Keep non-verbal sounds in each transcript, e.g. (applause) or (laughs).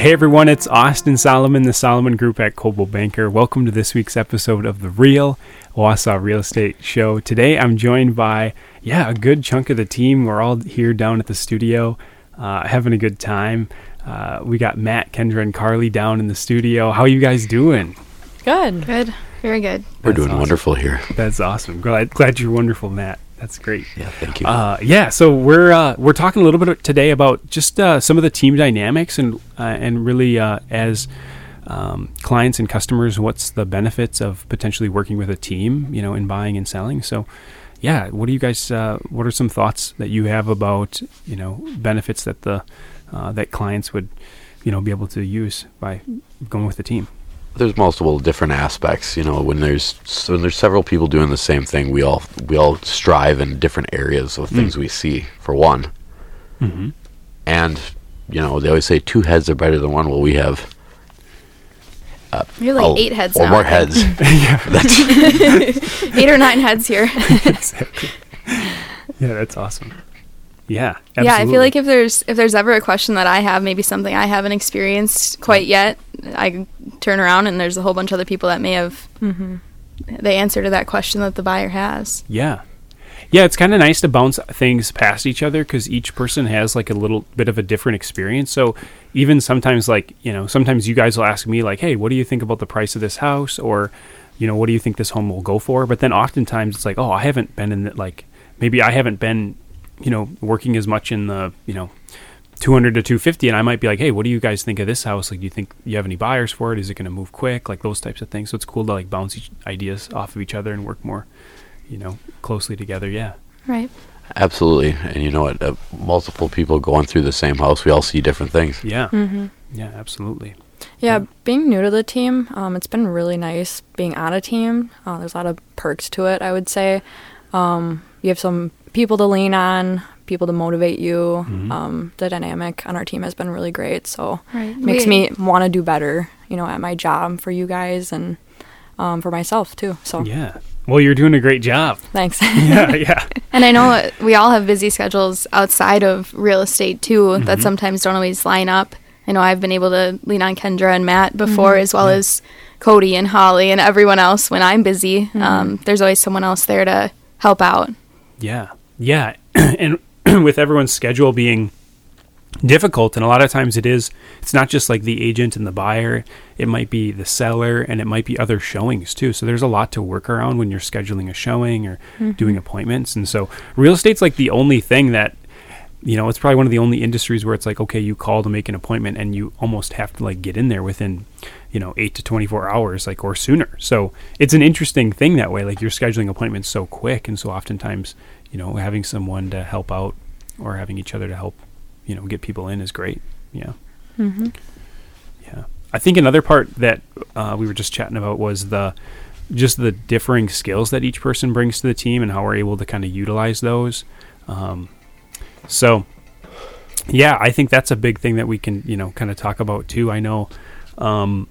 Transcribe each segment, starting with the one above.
Hey everyone, it's Austin Solomon, the Solomon Group at Coldwell Banker. Welcome to this week's episode of the Real Wausau Real Estate Show. Today I'm joined by, yeah, a good chunk of the team. We're all here down at the studio, uh, having a good time. Uh, we got Matt, Kendra, and Carly down in the studio. How are you guys doing? Good. Good. Very good. We're That's doing awesome. wonderful here. That's awesome. Glad, glad you're wonderful, Matt. That's great. Yeah, thank you. Uh, yeah, so we're uh, we're talking a little bit today about just uh, some of the team dynamics and uh, and really uh, as um, clients and customers, what's the benefits of potentially working with a team, you know, in buying and selling. So, yeah, what do you guys? Uh, what are some thoughts that you have about you know benefits that the uh, that clients would you know be able to use by going with the team? There's multiple different aspects. You know, when there's so when there's several people doing the same thing, we all we all strive in different areas of things we see. For one, Mm-hmm. and you know, they always say two heads are better than one. Well, we have You're like oh, eight heads or now. more I think. heads. (laughs) (laughs) (laughs) eight or nine heads here. exactly. Yeah, that's awesome. Yeah, Yeah, I feel like if there's if there's ever a question that I have, maybe something I haven't experienced quite yet, I turn around and there's a whole bunch of other people that may have mm-hmm. the answer to that question that the buyer has. Yeah. Yeah, it's kind of nice to bounce things past each other because each person has like a little bit of a different experience. So even sometimes, like, you know, sometimes you guys will ask me, like, hey, what do you think about the price of this house? Or, you know, what do you think this home will go for? But then oftentimes it's like, oh, I haven't been in the, like, maybe I haven't been, you know, working as much in the, you know, 200 to 250 and I might be like, "Hey, what do you guys think of this house? Like do you think you have any buyers for it? Is it going to move quick?" Like those types of things. So it's cool to like bounce each ideas off of each other and work more, you know, closely together. Yeah. Right. Absolutely, and you know what? Uh, multiple people going through the same house, we all see different things. Yeah. Mm-hmm. Yeah, absolutely. Yeah, being new to the team, um, it's been really nice being on a team. Uh, there's a lot of perks to it, I would say. Um, you have some people to lean on, people to motivate you. Um, the dynamic on our team has been really great, so Right. makes We- me want to do better, you know, at my job for you guys and um, for myself too. So Yeah. Well, you're doing a great job. thanks. (laughs) Yeah, (laughs) yeah. And I know we all have busy schedules outside of real estate too Mm-hmm. that sometimes don't always line up. I know I've been able to lean on Kendra and Matt before, as well as Cody and Holly and everyone else when I'm busy. Um, there's always someone else there to help out. Yeah. Yeah. (clears throat) and (clears throat) with everyone's schedule being difficult and a lot of times it is it's not just like the agent and the buyer it might be the seller and it might be other showings too. So there's a lot to work around when you're scheduling a showing or mm-hmm. doing appointments. And so real estate's like the only thing that you know it's probably one of the only industries where it's like okay you call to make an appointment and you almost have to like get in there within you know 8 to 24 hours like or sooner. So it's an interesting thing that way like you're scheduling appointments so quick and so oftentimes you know having someone to help out or having each other to help you know get people in is great. Yeah. Yeah. I think another part that uh, we were just chatting about was the just the differing skills that each person brings to the team and how we're able to kind of utilize those. Um, so yeah i think that's a big thing that we can you know kind of talk about too. I know um,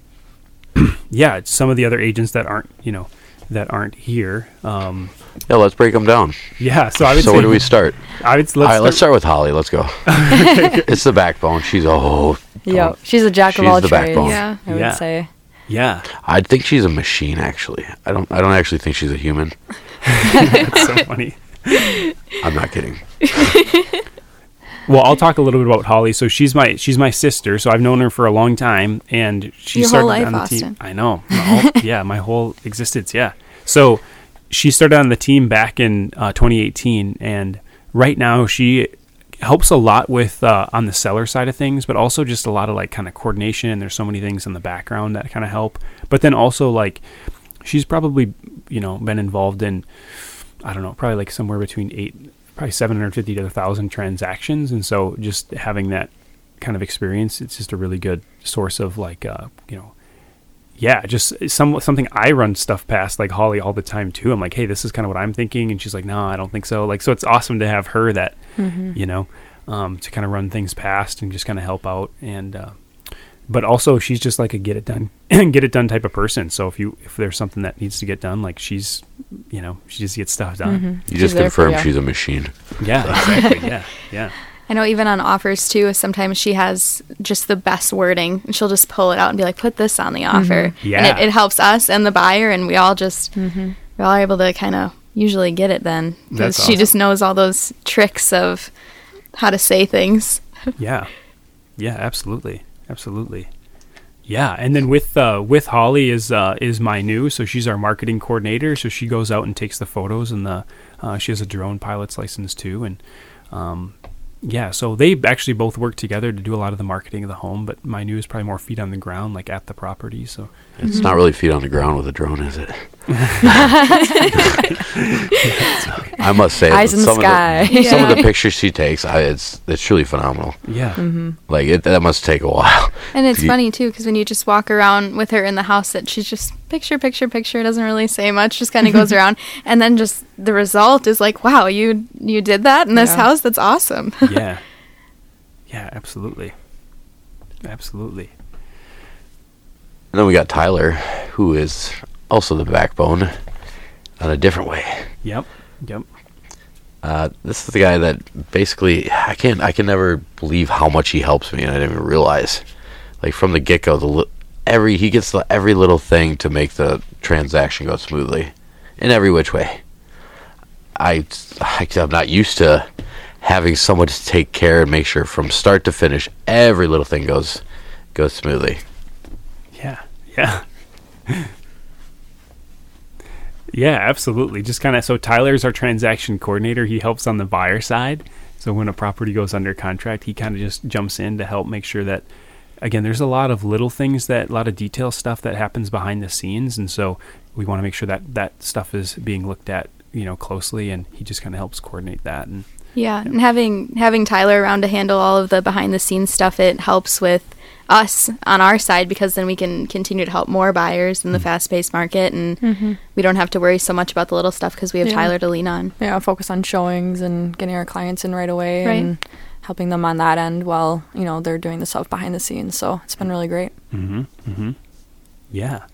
(clears throat) yeah some of the other agents that aren't you know that aren't here um, Yeah, let's break them down. yeah so i would So say where do we start? I would, let's all right, start, let's start with Holly. Let's go. (laughs) it's the backbone. She's oh, Yep. She's a jack She's of all trades. backbone. Yeah. I would Yeah. say. yeah I think she's a machine. Actually, I don't. I don't actually think she's a human. (laughs) That's so funny I'm not kidding. (laughs) Well, I'll talk a little bit about Holly. So she's my she's my sister. So I've known her for a long time, and she Your started whole life, on the Austin. team. I know, my whole, (laughs) yeah, my whole existence. Yeah. So she started on the team back in uh, 2018, and right now she helps a lot with uh, on the seller side of things, but also just a lot of like kind of coordination. And there's so many things in the background that kind of help, but then also like she's probably you know been involved in I don't know probably like somewhere between eight probably 750 to 1000 transactions. And so just having that kind of experience it's just a really good source of like uh you know yeah just some something i run stuff past like holly all the time too. I'm like hey this is kind of what i'm thinking. And she's like no i don't think so. Like so it's awesome to have her that you know um, to kind of run things past and just kind of help out. And uh, but also she's just like a get it done (clears throat) get it done type of person so if you if there's something that needs to get done like she's you know she just gets stuff done mm-hmm. You She's just there for confirmed she's a machine. yeah (laughs) exactly yeah yeah I know even on offers too, sometimes she has just the best wording. And she'll just pull it out and be like, put this on the offer. Yeah. And it, it helps us and the buyer, and we all just, mm-hmm. we're all able to kind of usually get it then. Because That's she awesome. just knows all those tricks of how to say things. Yeah. Yeah, absolutely. Absolutely. Yeah, and then with uh, with Holly is uh, is my new, so she's our marketing coordinator. So she goes out and takes the photos, and the uh, she has a drone pilot's license too, and um, yeah, so they actually both work together to do a lot of the marketing of the home. But my new is probably more feet on the ground, like at the property. So It's not really feet on the ground with a drone, is it? (laughs) (laughs) (laughs) I must say, Eyes in the some sky. Of the, (laughs) Some of the pictures she takes, I, it's it's truly phenomenal. yeah, mm-hmm. Like it, that must take a while. And it's (laughs) funny too, because when you just walk around with her in the house, that she's just picture, picture, picture, doesn't really say much, just kind of goes (laughs) around, and then just the result is like, wow, you you did that in this Yeah. house. That's awesome. yeah, yeah, absolutely, absolutely. And then we got Tyler, who is also the backbone on a different way. Yep, yep. Uh, this is the guy that basically I can't I can never believe how much he helps me, and I didn't even realize. Like from the get go, the li- every he gets the, every little thing to make the transaction go smoothly, in every which way. I, I I'm not used to having someone to take care and make sure from start to finish every little thing goes goes smoothly. Yeah, yeah. (laughs) yeah, absolutely. Just kind of so Tyler's our transaction coordinator. He helps on the buyer side. So when a property goes under contract, he kind of just jumps in to help make sure that again, there's a lot of little things that a lot of detail stuff that happens behind the scenes and so we want to make sure that that stuff is being looked at, you know, closely and he just kind of helps coordinate that and Yeah, and having having Tyler around to handle all of the behind the scenes stuff, it helps with us on our side because then we can continue to help more buyers in the fast paced market, and we don't have to worry so much about the little stuff because we have Yeah. Tyler to lean on. Yeah, focus on showings and getting our clients in right away Right. and helping them on that end while, you know, they're doing the stuff behind the scenes. So it's been really great. Mm-hmm. Mm-hmm. Yeah.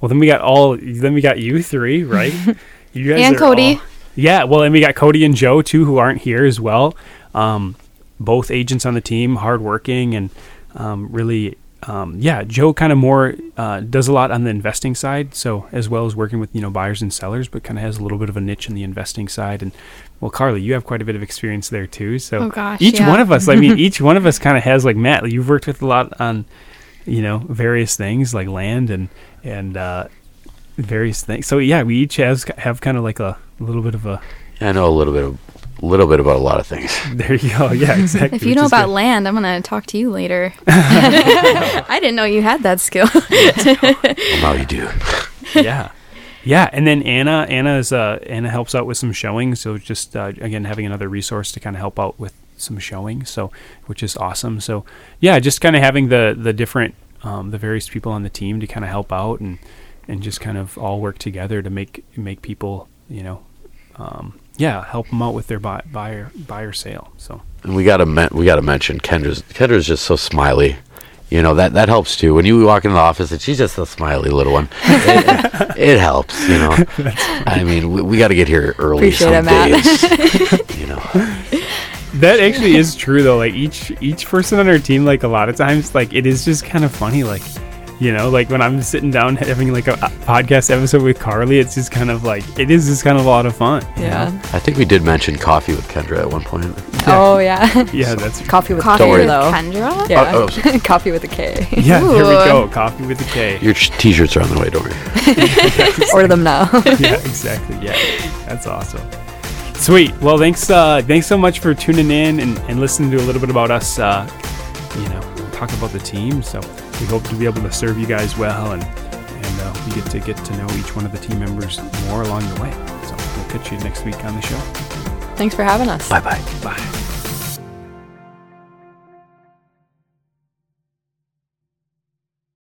Well, then we got all. Then we got you three, right? (laughs) You guys And are Cody. all- yeah. Well, and we got Cody and Joe too, who aren't here as well. Um, both agents on the team, hardworking and um, really. Um, yeah, Joe kind of more uh, does a lot on the investing side, so as well as working with you know buyers and sellers, but kind of has a little bit of a niche in the investing side. And well, Carly, you have quite a bit of experience there too. So Oh, gosh, each yeah. one of us, I mean, (laughs) each one of us kind of has like Matt. You've worked with a lot on you know various things like land and and uh, various things. So yeah, we each has have kind of like a little bit of a. I know a little bit of a little bit about a lot of things. (laughs) There you go. Yeah, (laughs) exactly. If you know about good. land, I'm gonna talk to you later. (laughs) I didn't know you had that skill. Well, now you do. yeah, yeah, and then Anna, Anna is uh, Anna helps out with some showing. So just uh, again having another resource to kind of help out with some showing. So which is awesome. So yeah, just kind of having the the different um, the various people on the team to kind of help out and and just kind of all work together to make make people you know um, yeah help them out with their buy, buyer buyer sale. So And we gotta men- we gotta mention Kendra's Kendra's just so smiley. You know that that helps too. When you walk in the office and she's just a smiley little one, it, it helps. You know, (laughs) I mean, we, we got to get here early Appreciate some it, days. (laughs) you know, That actually is true though. Like each each person on our team, like a lot of times, like it is just kind of funny. Like, you know, like when I'm sitting down having like a, a podcast episode with Carly, it's just kind of like it is just kind of a lot of fun. you Yeah. I think we did mention coffee with Kendra at one point. Oh, yeah. (laughs) yeah, that's (laughs) Coffee with Coffee with though. Kendra. Yeah. Oh, oh, (laughs) Coffee with a K. yeah. Here we go. Coffee with a K. Your t-shirts are on the way. Don't worry. Order them now. yeah, exactly. Yeah, that's awesome. Sweet. Well, thanks. Uh, thanks so much for tuning in and, and listening to a little bit about us. Uh, you know, talk about the team. So we hope to be able to serve you guys well, and and uh, we get to get to know each one of the team members more along the way. So we'll catch you next week on the show. Thanks for having us. Bye bye. Bye.